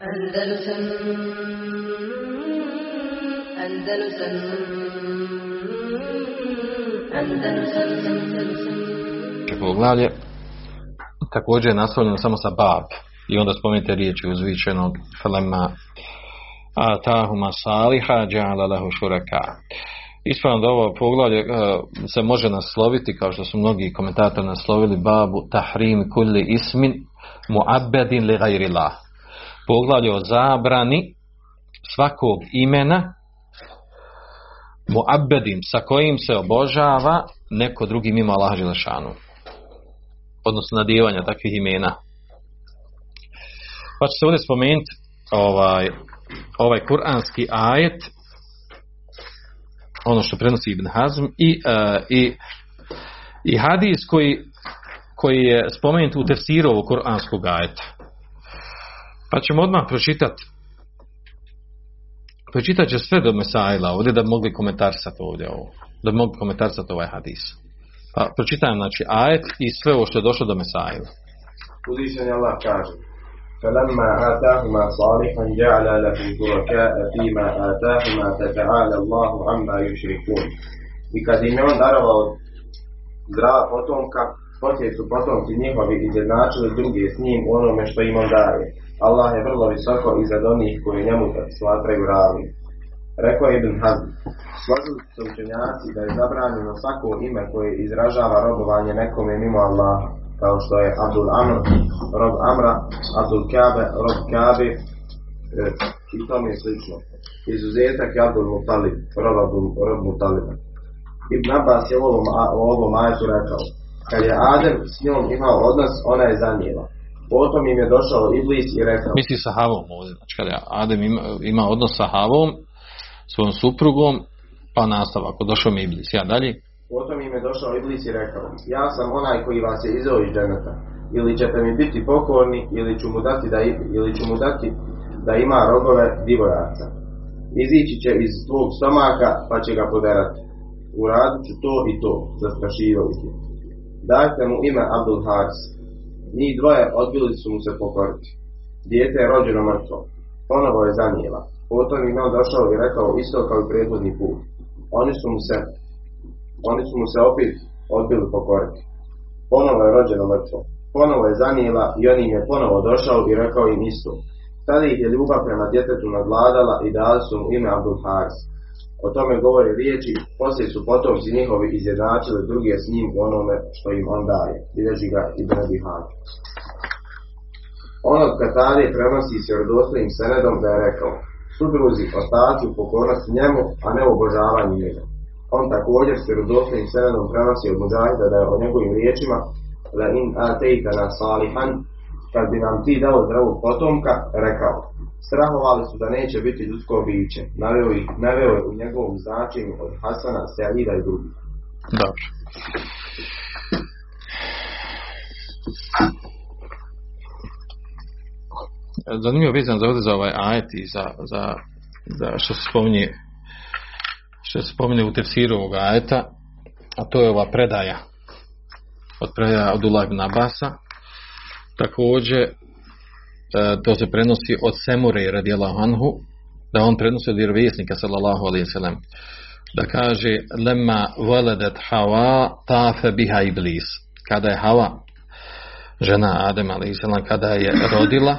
Andalusam Andalusam Andalusam Andalusam Poglavlje također je nastavljeno samo sa bab i onda spomenite riječi uzvičenog falema atahuma saliha džala lahu šuraka. Ispravno da ovo poglavlje uh, se može nasloviti, kao što su mnogi komentatori naslovili, babu tahrim kulli ismin muabbedin li gajrillah. Poglavlje o zabrani svakog imena muabbedin sa kojim se obožava neko drugi mimo Allah Želešanu. Odnosno nadjevanja takvih imena. Pa će se ovdje spomenuti ovaj, ovaj kuranski ajet ono što prenosi Ibn Hazm i, uh, i, i hadis koji, koji je spomenut u tefsiru ovog kuranskog ajeta. Pa ćemo odmah pročitati pročitat će sve do Mesajla ovdje da bi mogli komentarsati ovdje ovo. Da bi mogli komentarsati ovaj hadis. Pa pročitam znači ajet i sve ovo što je došlo do Mesajla. Uzvišen Allah kaže فلما آتاهما صالحا جعل له شركاء فيما آتاهما فتعالى الله عما يشركون I kad im je on darovao zdrava potomka, poslije su potomci njihovi izjednačili druge s njim onome što im on daje. Allah je vrlo visoko iznad onih koji njemu smatraju ravni. Rekao je Ibn Hazm, složili su učenjaci da je zabranjeno svako ime koje izražava robovanje nekome mimo Allaha kao što je Abdul Amr, Rob Amra, Abdul Kabe, Rob Kabe e, i tome je slično. Izuzetak je Abdul Mutalib, Rob Abdul Rob Mutalib. Ibn Abbas je u ovom, u ovom ajetu rekao, kad je Adem s njom imao odnos, ona je zanijela. Potom im je došao Iblis i rekao... Misli sa Havom ovdje, znači kada Adem ima, ima odnos sa Havom, svojom suprugom, pa nastavak, ako došao mi Iblis, ja dalje. Potom im je došao Iblis i rekao, ja sam onaj koji vas je izao iz dženeta. Ili ćete mi biti pokorni, ili ću mu dati da, ili ću mu dati da ima rogove divojaca. Izići će iz tvog stomaka, pa će ga poderati. Uradit ću to i to, zastrašivali ih. Dajte mu ime Abdul Haris. Njih dvoje odbili su mu se pokoriti. Dijete je rođeno mrtvo. Ponovo je zanijela. Potom je on došao i rekao isto kao i prethodni put. Oni su mu se oni su mu se opet odbili pokoriti. Ponovo je rođeno mrtvo. Ponovo je zanijela i on im je ponovo došao i rekao im isto. Tada ih je ljubav prema djetetu nadvladala i dali su mu ime Abdul Haris. O tome govore riječi, poslije su potomci njihovi izjednačili druge s njim u onome što im on daje. Bileži ga i Brebi Hakim. Ono od prenosi se rodostojnim senedom da je rekao, Sudruzi ostaci u pokornosti njemu, a ne u obožavanju njega. On također se rodostojnim senedom prenosi od muđahida da je o njegovim riječima la in atejta na salihan, kad bi nam ti dao zdravog potomka, rekao, strahovali su da neće biti ljudsko biće. Naveo, ih, naveo je u njegovom značenju od Hasana, Seida i drugih. Dobro. Zanimljivo vezan za ovdje za ovaj ajet i za, za, za što se spominje što se spominje u tefsiru ovog ajeta a to je ova predaja od predaja Abdullah ibn Abasa također E, to se prenosi od Semure radijallahu anhu da on prenosi od vjerovjesnika sallallahu alaihi sallam da kaže lemma waladat hawa tafe biha iblis. Kada je Hawa žena Adem alaihi sallam kada je rodila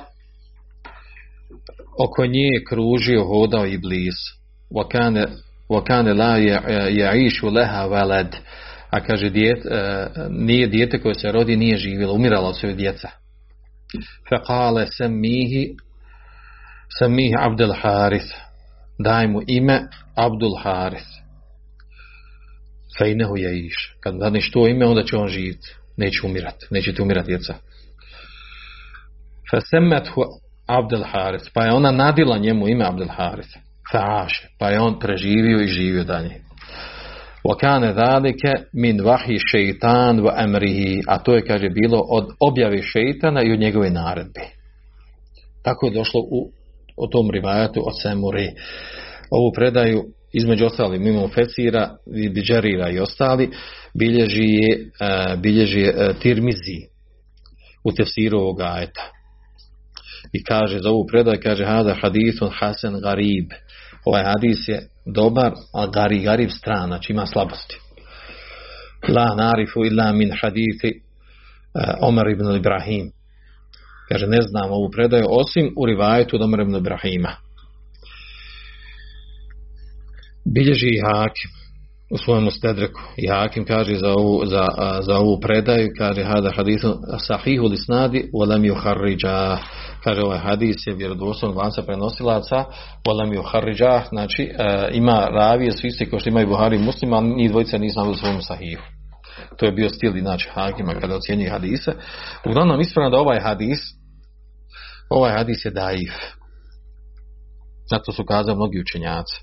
oko nje je kružio hodao iblis. Wakane wakane la yaishu laha walad. A kaže djet, e, nije dijete koje se rodi nije živjelo umirala su joj djeca faqale samihi samihi Abdul Haris. daj mu ime Abdul Haris. fejnehu je iš kad dadneš to ime onda će on živjeti neće umirat neće ti umirat djeca fasemmethu Abdul Haris. pa je ona nadila njemu ime Abdul Haris. fa'aše pa je on preživio i živio dalje وكان ذلك من وحي شيطان وامره a to je kaže bilo od objave šejtana i od njegove naredbe tako je došlo u o tom rivajatu od Semuri ovu predaju između ostali mimo Fecira i Bidžarira i ostali bilježi je, uh, bilježi je uh, Tirmizi u tefsiru ovog ajeta i kaže za ovu predaj, kaže hada hadithun hasan garib. Ovaj hadis je dobar, a gari, garib stran, znači ima slabosti. La narifu illa min hadithi uh, ibn Ibrahim. Kaže, ne znam ovu predaju, osim u rivajetu od Omer ibn Ibrahima. Bilježi i hakim u svojem stedreku. I hakim kaže za ovu, za, eh, za ovu predaju, kaže hada hadithu sahihu li snadi volam ju. Kaže ovaj hadis je vjerodostojnog lanca prenosilaca volam ju harriđa. Znači e, ima ravije svi se kao što imaju Buhari i muslima, ni dvojica nisu navili u sahihu. To je bio stil znači hakima kada ocjenjuje hadise. Uglavnom ispravno da ovaj hadis ovaj hadis je daif. Zato su kazali mnogi učenjaci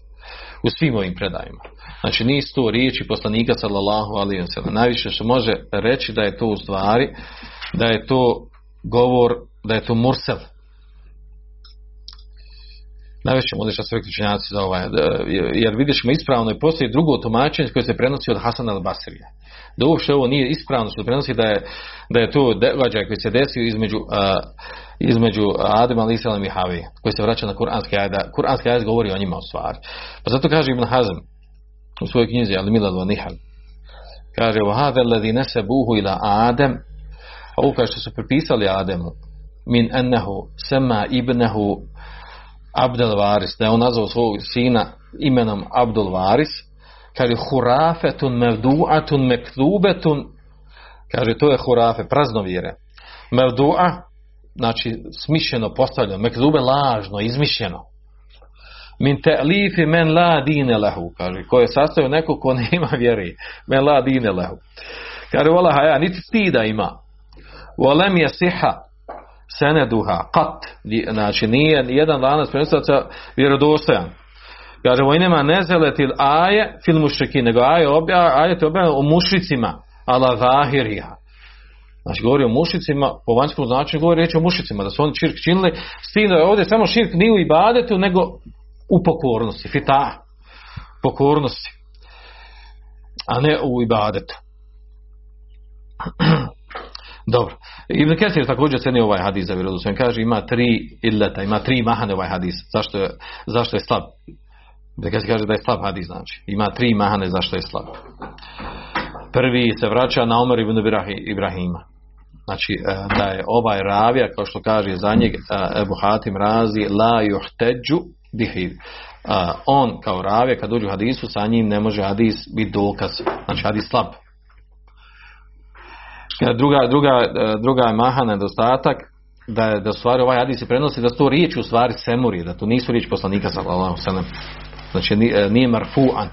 u svim ovim predajima. Znači nisu to riječi poslanika sallallahu alaihi wa sallam. Najviše što može reći da je to u stvari, da je to govor, da je to mursel. Najviše može što su rekli učenjaci za ovaj, jer vidiš ima ispravno i postoji drugo tumačenje koje se prenosi od Hasana al-Basrija. Da uopšte ovo nije ispravno što prenosi da je, da je to događaj koji se desio između uh, između Adem ali Isalam i Havi, koji se vraća na kuranski ajd, kuranski ajd govori o njima u stvari. Pa zato kaže Ibn Hazm u svojoj knjizi Ali Milad wa Nihal, kaže wa hadha alladhi nasabuhu ila Adem, ovo kaže što su prepisali Ademu, min ennehu sema ibnehu Abdel Varis, da je on nazvao svog sina imenom Abdul Varis, kaže hurafetun mevdu'atun mektubetun, kaže to je hurafe, praznovjere. Mevdu'a, znači smišljeno postavljeno, mekzube lažno, izmišljeno. Min ta'lifi men la dine lehu, kaže, ko je sastavio neko ko nema vjeri, men la dine lehu. Kaže, vola haja, niti stida ima. Volem je siha, seneduha, kat, znači nije jedan lanac prenosaca vjerodostojan. Kaže, vojnema ne zeletil aje fil mušriki, nego aje obja, aje te objavljeno o mušicima ala zahirija Znači govori o mušicima, po vanjskom značenju govori reći o mušicima, da su oni širk činili, s tim da je ovdje samo širk nije u ibadetu, nego u pokornosti, fita, pokornosti, a ne u ibadetu. Dobro. Ibn Kesir također ceni ovaj hadis za vjerodostojan. Kaže ima tri illeta, ima tri mahane ovaj hadis. Zašto je, zašto je slab? Ibn Kesir kaže da je slab hadis znači. Ima tri mahane zašto je slab. Prvi se vraća na Omer ibn Ibrahima znači e, da je ovaj ravija kao što kaže za njeg e, Ebu Hatim razi la juhteđu bihi e, on kao ravija kad uđu u hadisu sa njim ne može hadis biti dokaz znači hadis slab druga, druga, e, druga je maha nedostatak da da stvari ovaj hadis se prenosi da su to riječi u stvari semuri da to nisu riječi poslanika sallallahu sallam znači e, nije marfu'an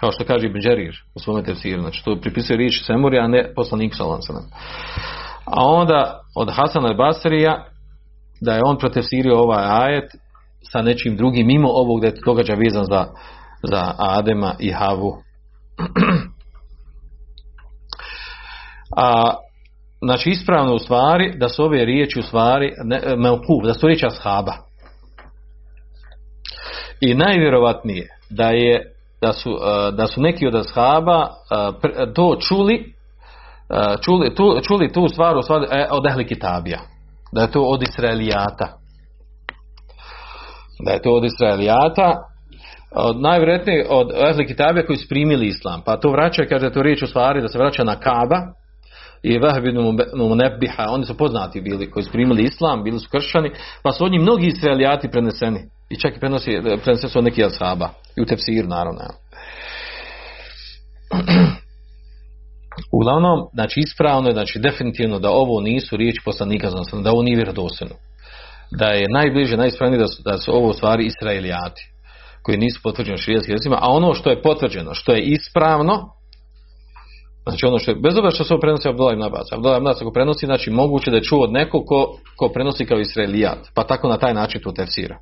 kao što kaže Ibn Đerir u svome tefsiru. Znači to pripisuje riječi semuri a ne poslanik sallallahu sallam A onda od Hasan al-Basrija da je on protefsirio ovaj ajet sa nečim drugim mimo ovog da je događa vezan za, za Adema i Havu. A znači ispravno u stvari da su ove riječi u stvari e, melkuf, da su riječi ashaba. I najvjerovatnije da je da su, e, da su neki od ashaba e, to čuli čuli tu, čuli tu stvar u stvari, od ehli kitabija. Da je to od Israelijata. Da je to od Israelijata. Od, najvjerojatnije od ehli kitabija koji su primili islam. Pa to vraća, kaže to riječ u stvari da se vraća na Kaba i Vahbinu Munebiha. Oni su poznati bili koji su primili islam, bili su kršani. Pa su od njih mnogi Israelijati preneseni. I čak i prenosi, prenese su od nekih ashaba. I u tefsir, naravno. Uglavnom, znači ispravno je, znači definitivno da ovo nisu riječi poslanika, znači da ovo nije vjerodostojno. Da je najbliže, najispravnije da su, da su ovo stvari israelijati, koji nisu potvrđeni širijskim jezicima, a ono što je potvrđeno, što je ispravno, znači ono što je, bez obzira što se ovo prenosi Abdullah ibn Abbas, Abdullah ibn Abbas ako prenosi, znači moguće da je čuo od nekog ko, ko prenosi kao israelijat, pa tako na taj način to tefsira.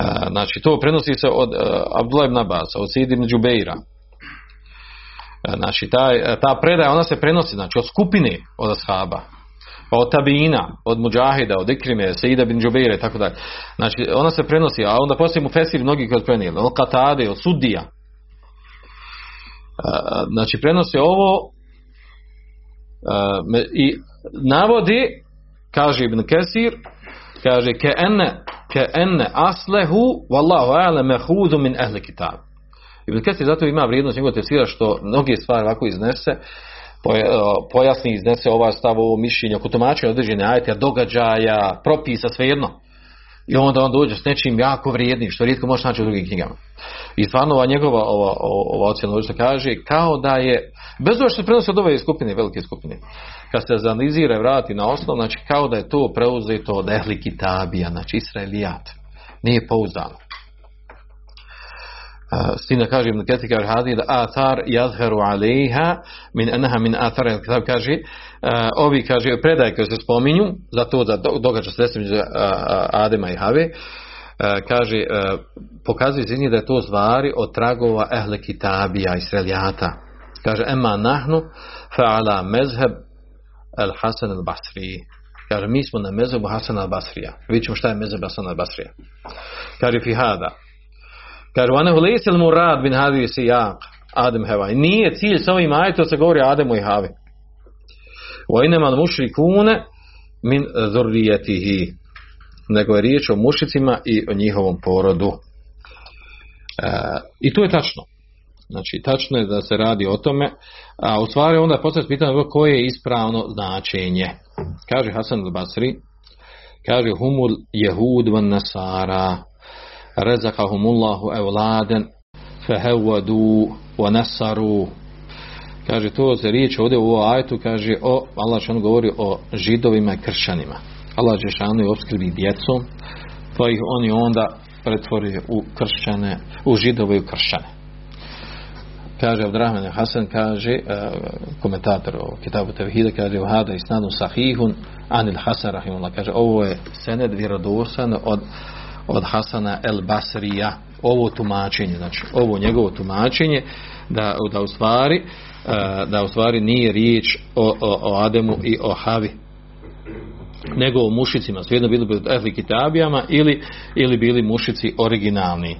E, znači, to prenosi se od e, Abdullah ibn Abbas, od Sidi ibn Džubeira, E, znači taj, e, ta predaja ona se prenosi znači od skupine od ashaba pa od tabina, od Mujahida, od ikrime, Sejida bin Džubeire, tako da. Znači, ona se prenosi, a onda poslije mu fesir mnogi koji prenijeli, od Katade, od Sudija. Znači, prenosi ovo e, i navodi, kaže Ibn Kesir, kaže ke ene ke ene aslehu wallahu a'lam mahudhu min ahli kitab. Ibn Kesir zato ima vrijednost njegovog tefsira što mnoge stvari ovako iznese e, pojasni iznese ova stav ovo mišljenje oko tumačenja određene ajeta događaja propisa svejedno i onda on dođe s nečim jako vrijednim što rijetko može naći u drugim knjigama. I stvarno ova njegova ova, ova, ocjena što kaže kao da je bez obzira što se prenosi od ove skupine velike skupine kad se zanalizira i vrati na osnov znači kao da je to preuzeto od ehli kitabija znači israelijat. Nije pouzdano s tim da kaže Ibn Kathir kaže hadi da athar yadhharu alejha min anaha min athar al kitab kaže uh, ovi kaže predaje koje se spominju za to da događa se između Adema i Have uh, kaže uh, pokazuje se njih da je to stvari od tragova ehle kitabija i israelijata. Kaže emma nahnu fa ala mezheb al Hasan al Basri kaže mi smo na mezhebu Hasan al Basrija vidjet ćemo šta je mezheb Hasan al Basrija kaže fi hada Kaže, vane hulesel mu rad bin hadi ja, Adem Heva. Nije cilj s ovim ajetom se govori Ademu i Havi. Vajneman mušrikune min zurrijetihi. Nego je riječ o mušicima i o njihovom porodu. E, I to je tačno. Znači, tačno je da se radi o tome, a u stvari onda postavlja pitanje koje je ispravno značenje. Kaže Hasan al-Basri, kaže humul jehud van nasara, رزقهم الله أولادا فهودوا ونصروا kaže to se riječ ovdje u ovom ajetu kaže o Allah što govori o židovima i kršćanima. Allah Žešanu je obskrbi djecom pa ih oni onda pretvori u kršćane u židove i u kršćane. Kaže Abdrahman Hasan kaže uh, komentator o kitabu Tevhida kaže u hada isnadu sahihun anil Hasan rahimullah. Kaže ovo je sened vjerodosan od od Hasana el Basrija. Ovo tumačenje znači ovo njegovo tumačenje da, da u stvari e, da u stvari nije riječ o, o, o Ademu i o Havi nego o mušicima. Svejedno bili bi ehli kitabijama ili, ili bili mušici originalni. E,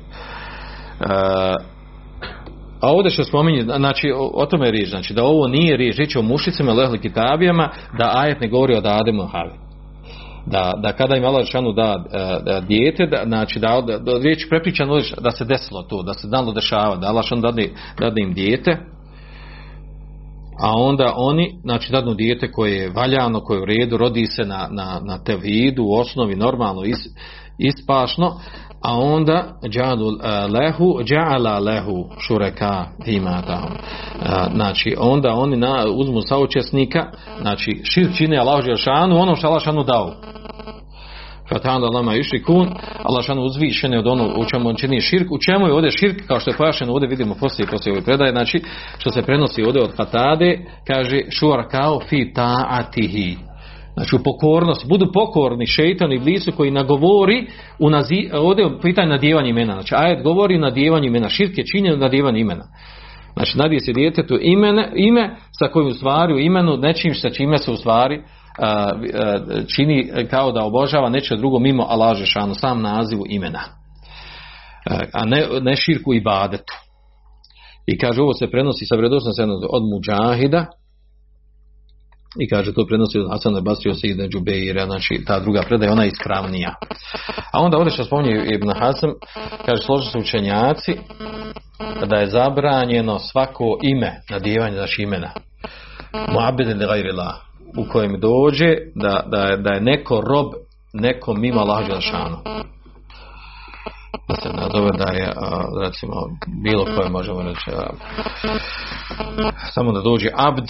a ovdje što spominje znači o, o tome je riječ znači da ovo nije riječ riječ o mušicima ili ehli kitabijama da ajet ne govori o Ademu i Havi da, da kada im Allah Žešanu da, e, da dijete, da, znači da, da, da riječ prepričano da se desilo to, da se dalo dešava, da Allah Žešanu dade, dade im dijete, a onda oni, znači dadnu dijete koje je valjano, koje je u redu, rodi se na, na, na tevhidu, u osnovi normalno, is, ispašno, a onda džadu eh, lehu, džala lehu šureka tima. Eh, znači, onda oni na, uzmu saučesnika, znači, šir čine Allah Želšanu, ono što Allah Želšanu dao. Fatanda lama išli kun, Allah uzvišen uzvišene od ono u čemu on čini širk. U čemu je ovdje širk, kao što je pojašeno ovdje vidimo poslije, poslije ove predaje, znači, što se prenosi ovdje od Fatade, kaže, šurakao fi ta'atihi. Znači u pokornosti, budu pokorni šeitan i blisu koji nagovori u nazi, ovdje je pitanje nadjevanje imena. Znači ajet govori o nadjevanju imena. Širk je činjen nadjevanje imena. Znači nadje se djetetu imene, ime sa kojim u stvari u imenu nečim sa čime se u stvari a, a, čini kao da obožava neče drugo mimo Allah sam nazivu imena. A ne, ne širku i badetu. I kaže ovo se prenosi sa vredosnom od muđahida, i kaže to prenosi od al-Basri Osida Džubeira, znači ta druga predaja, ona je ispravnija. A onda ovdje što spominje Ibn Hasan, kaže složi se učenjaci da je zabranjeno svako ime, nadjevanje znači imena. Mu'abid ili gajrila, u kojem dođe da, da, je, da je neko rob nekom mimo Allah Đelšanu. Da se nazove da je, recimo, bilo koje možemo reći, samo da dođe abd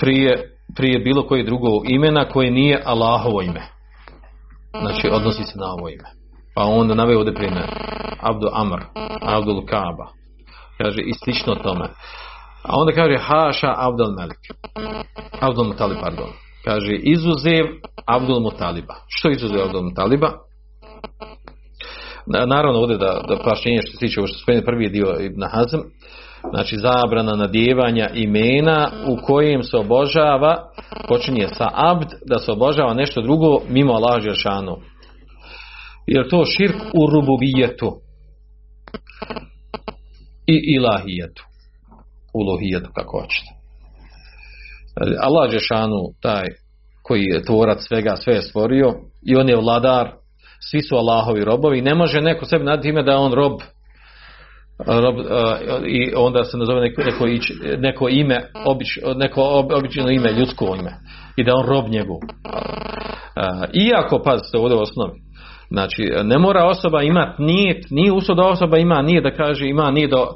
prije prije bilo koje drugo imena koje nije Allahovo ime. Znači, odnosi se na ovo ime. Pa onda naveo ovdje primjer. Abdu Amr, Abdul Kaaba. Kaže, i slično tome. A onda kaže, Haša Abdul Malik Abdul Mutalib, pardon. Kaže, izuzev Abdul Mutaliba. Što izuzev Abdul Mutaliba? Naravno, ovdje da, da pašnjenje što se tiče, ovo što spomenuo prvi dio Ibn Hazm, znači zabrana nadjevanja imena u kojem se obožava počinje sa abd da se obožava nešto drugo mimo Allah Žešanu jer to širk u rububijetu? I ilahijetu. Uluhijetu kako hoćete. Allah Žešanu taj koji je tvorac svega sve je stvorio i on je vladar svi su Allahovi robovi i ne može neko sebi nadati ime da je on rob rob, e, i onda se nazove neko, neko, ić, neko ime obič, neko obično ime ljudsko ime i da je on rob njegov e, iako pazite ovdje u osnovi znači ne mora osoba imati nijet, nije uslov da osoba ima nije da kaže ima nije da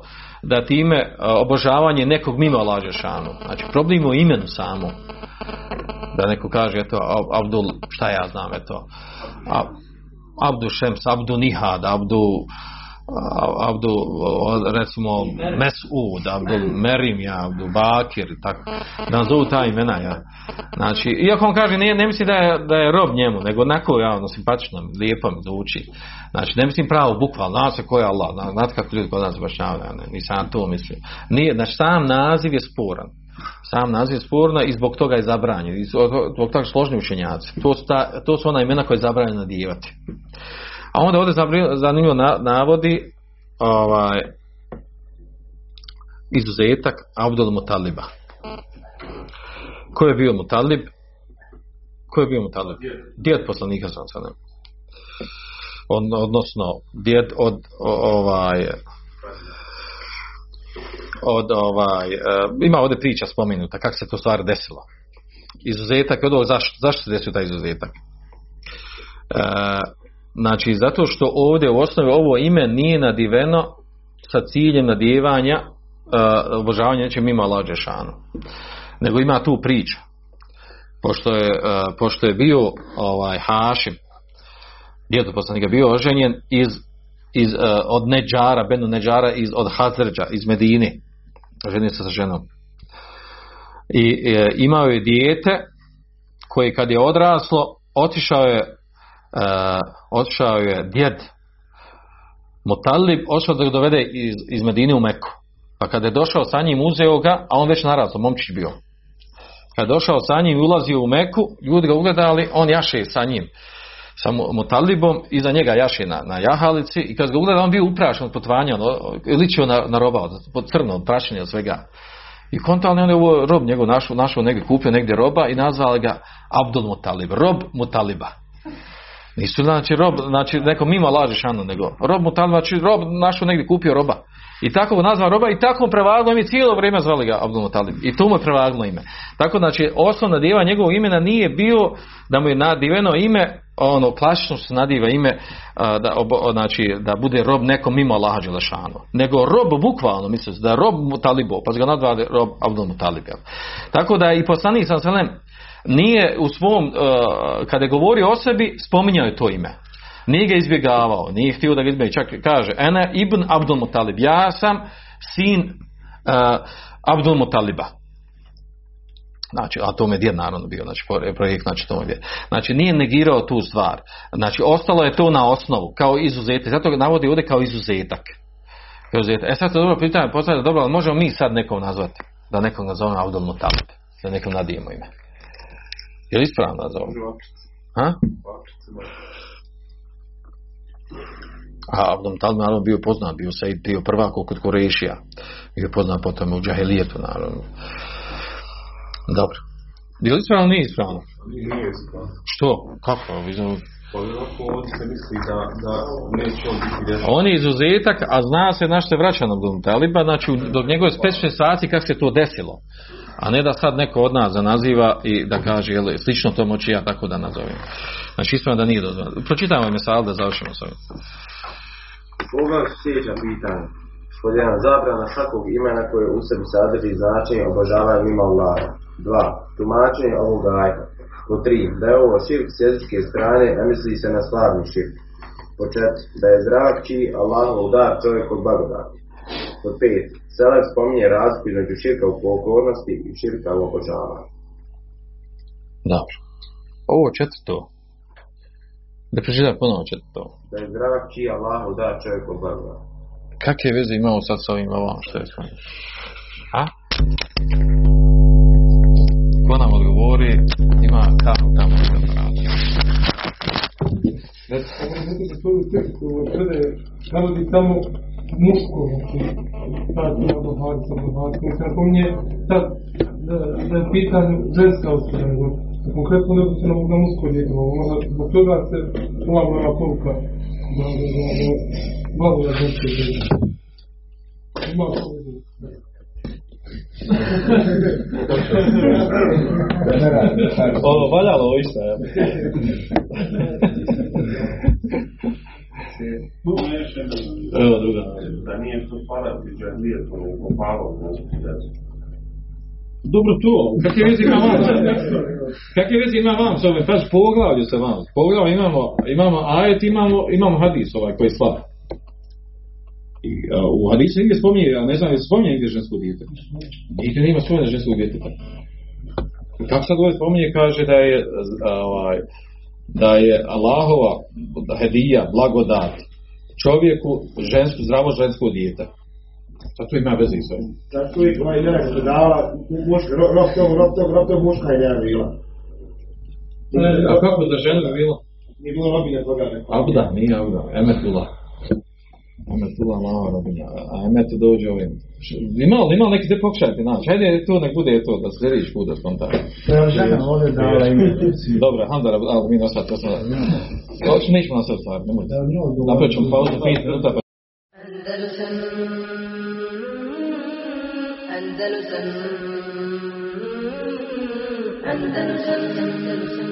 da time e, obožavanje nekog mimo laže šanu. Znači problem je u imenu samo. Da neko kaže eto Abdul šta ja znam eto Abdu Šems, Abdu Nihad, Abdu Abdu, recimo Mesud, Abdu Merim, ja, Abdu Bakir, tako, da zovu ta imena, ja. Znači, iako on kaže, ne, ne misli da je, da je rob njemu, nego onako, ja, ono, simpatično, lijepo mi zvuči. Znači, ne mislim pravo, bukvalno, zna se ko je Allah, znate kako ljudi kod nas ja ne, nisam to mislim. Nije, znači, sam naziv je sporan. Sam naziv je sporno i zbog toga je zabranjen. I zbog toga složni učenjaci. To su, ta, to su ona imena koje je zabranjeno nadijevati. A onda ovdje zanimljivo navodi ovaj, izuzetak Abdul Mutaliba. Ko je bio Mutalib? Ko je bio Mutalib? Djed poslanika sam. Od, odnosno, djed od ovaj od ovaj uh, ima ovdje priča spomenuta kako se to stvar desilo. Izuzetak od ovog, zašto, zašto se desio taj izuzetak? Uh, Znači, zato što ovdje u osnovi ovo ime nije nadiveno sa ciljem nadjevanja uh, e, obožavanja neće mimo Allah Đešanu. Nego ima tu priča. Pošto je, uh, pošto je bio ovaj Hašim, djeto poslanika, bio oženjen iz, iz, uh, od Neđara, Benu Neđara, iz, od Hazređa, iz Medine. Oženjen se sa ženom. I e, imao je dijete koje kad je odraslo, otišao je uh, otišao je djed Mutalib, otišao da ga dovede iz, iz Medine u Meku. Pa kada je došao sa njim, uzeo ga, a on već naraslo, momčić bio. Kada je došao sa njim i ulazio u Meku, ljudi ga ugledali, on jaše sa njim, sa Mutalibom, iza njega jaši na, na jahalici, i kad ga ugleda on bio uprašen od potvanja, ono, ličio na, na roba, pod crno, od prašenja od svega. I kontalni on je ovo rob njegov našao, našao negdje, kupio negdje roba i nazvali ga Abdul Mutalib, rob Mutaliba. Nisu znači rob, znači neko mimo laži šanu, nego rob Mutaliba, znači rob našu negdje kupio roba. I tako mu nazvao roba i tako mu prevaglo ime cijelo vrijeme zvali ga Abdul Mutalib. I to mu je prevaglo ime. Tako znači osnovna diva njegovog imena nije bio da mu je nadiveno ime, ono klasično se nadiva ime da, obo, znači, da bude rob nekom mimo Allaha Đelešanu. Nego rob bukvalno, misli da je rob Mutalibov, pa se ga nazva rob Abdul Mutalib. Tako da i poslanik sam selem nije u svom, uh, kada je govorio o sebi, spominjao je to ime. Nije ga izbjegavao, nije htio da ga izbjegavi. Čak kaže, ene ibn Abdul Mutalib, ja sam sin uh, Abdul Mutaliba. Znači, a to me djed naravno bio, znači, projekt, znači, to djed. Znači, nije negirao tu stvar. Znači, ostalo je to na osnovu, kao izuzetak. Zato ga navodi ovdje kao izuzetak. Kao izuzetak. E sad se dobro pitanje, postavljate, dobro, ali možemo mi sad nekom nazvati? Da nekom nazovemo Abdul Mutalib. Da nekom nadijemo ime. Je li ispravno ovo? Ha? A Abdom Talib naravno bio poznat, bio se bio prvak kod Korešija. Bio poznat potom u Džahelijetu naravno. Dobro. Je li ispravno nije ispravno? Nije ispravno. Što? Kako? Vi znam... Pa ovdje se misli da, da neće on biti dješan. On je izuzetak, a zna se na što se vraća na Abdom Taliba, znači do njegove specifične situacije kako se to desilo a ne da sad neko od nas naziva i da kaže jel, slično to moći ja tako da nazovem. Znači ispravno da nije dozvoljeno. Pročitamo ovaj me sad da završimo s ovim. Koga sjeća pitanje? pitanja? Pod jedan, zabrana svakog imena koje u sebi sadrži značenje obožavanja mimo Allaha. Dva, tumačenje ovog ajta. Po tri, da je ovo širk s jezičke strane, a misli se na stvarni širk. Po četiri, da je zrak čiji Allahov dar čovjek od blagodati. Po pet, Selek spominje razliku između širka u pokornosti i širka u obožavanju. Dobro. Ovo četvrto. Da pročitam ponovo četvrto. Da je zdrav čiji Allahu da čovjek blagodati. Kakve veze imamo sad sa ovim ovom što je spomenuo? A? Ko nam odgovori, ima kafu tamo u aparatu. Znači, ako ne znate muško, znači, sad sam dohari, koji se napominje, sad, da, da je pitan ženska osoba, nego, Konkretno ne se na, na muško djete, ono, zbog toga se ova moja poruka da, da, da, da, blago da ženske djete. Ima to veze. Ovo valjalo ovo isto, ja. Evo druga. Da nije to farati džahlije, to je popalo, znači da Dobro to, kakve veze ima vam? Kakve veze ima vam s ovim? Paš poglavlju se vam. Poglavlju imamo, imamo ajet, imamo, imamo hadis ovaj koji je slab. I, a, u hadisu nigdje spominje, ja ne znam, je spominje nigdje žensko dijete. Nigdje nema spominje ženskog djeteta. Pa. Kako sad ovdje spominje, kaže da je, ovaj, da je Allahova hedija, blagodat čovjeku žensko, zdravo žensko dijete. Sad to ima veze i sve. Tako je koja ideja što dala, muška, rob tog, rob tog, rob tog muška ideja bila. A kako za ženu bi bilo? Nije bilo robinja toga. neko. Abda, nije Abda, Emetullah. Emetullah mala robinja, a Emet dođe ovim. Ima li, ima li neki te pokušajte naći? Hajde to, nek bude to, da sljedeći put da. Žena ovdje dala ime. Dobro, Hamdar, ali mi nastaviti to sada. Hoću, nećemo nastaviti stvar, nemojte. Napravit ćemo pauzu 5 minuta, pa Andalusam Andalusam Andalusam Andalusam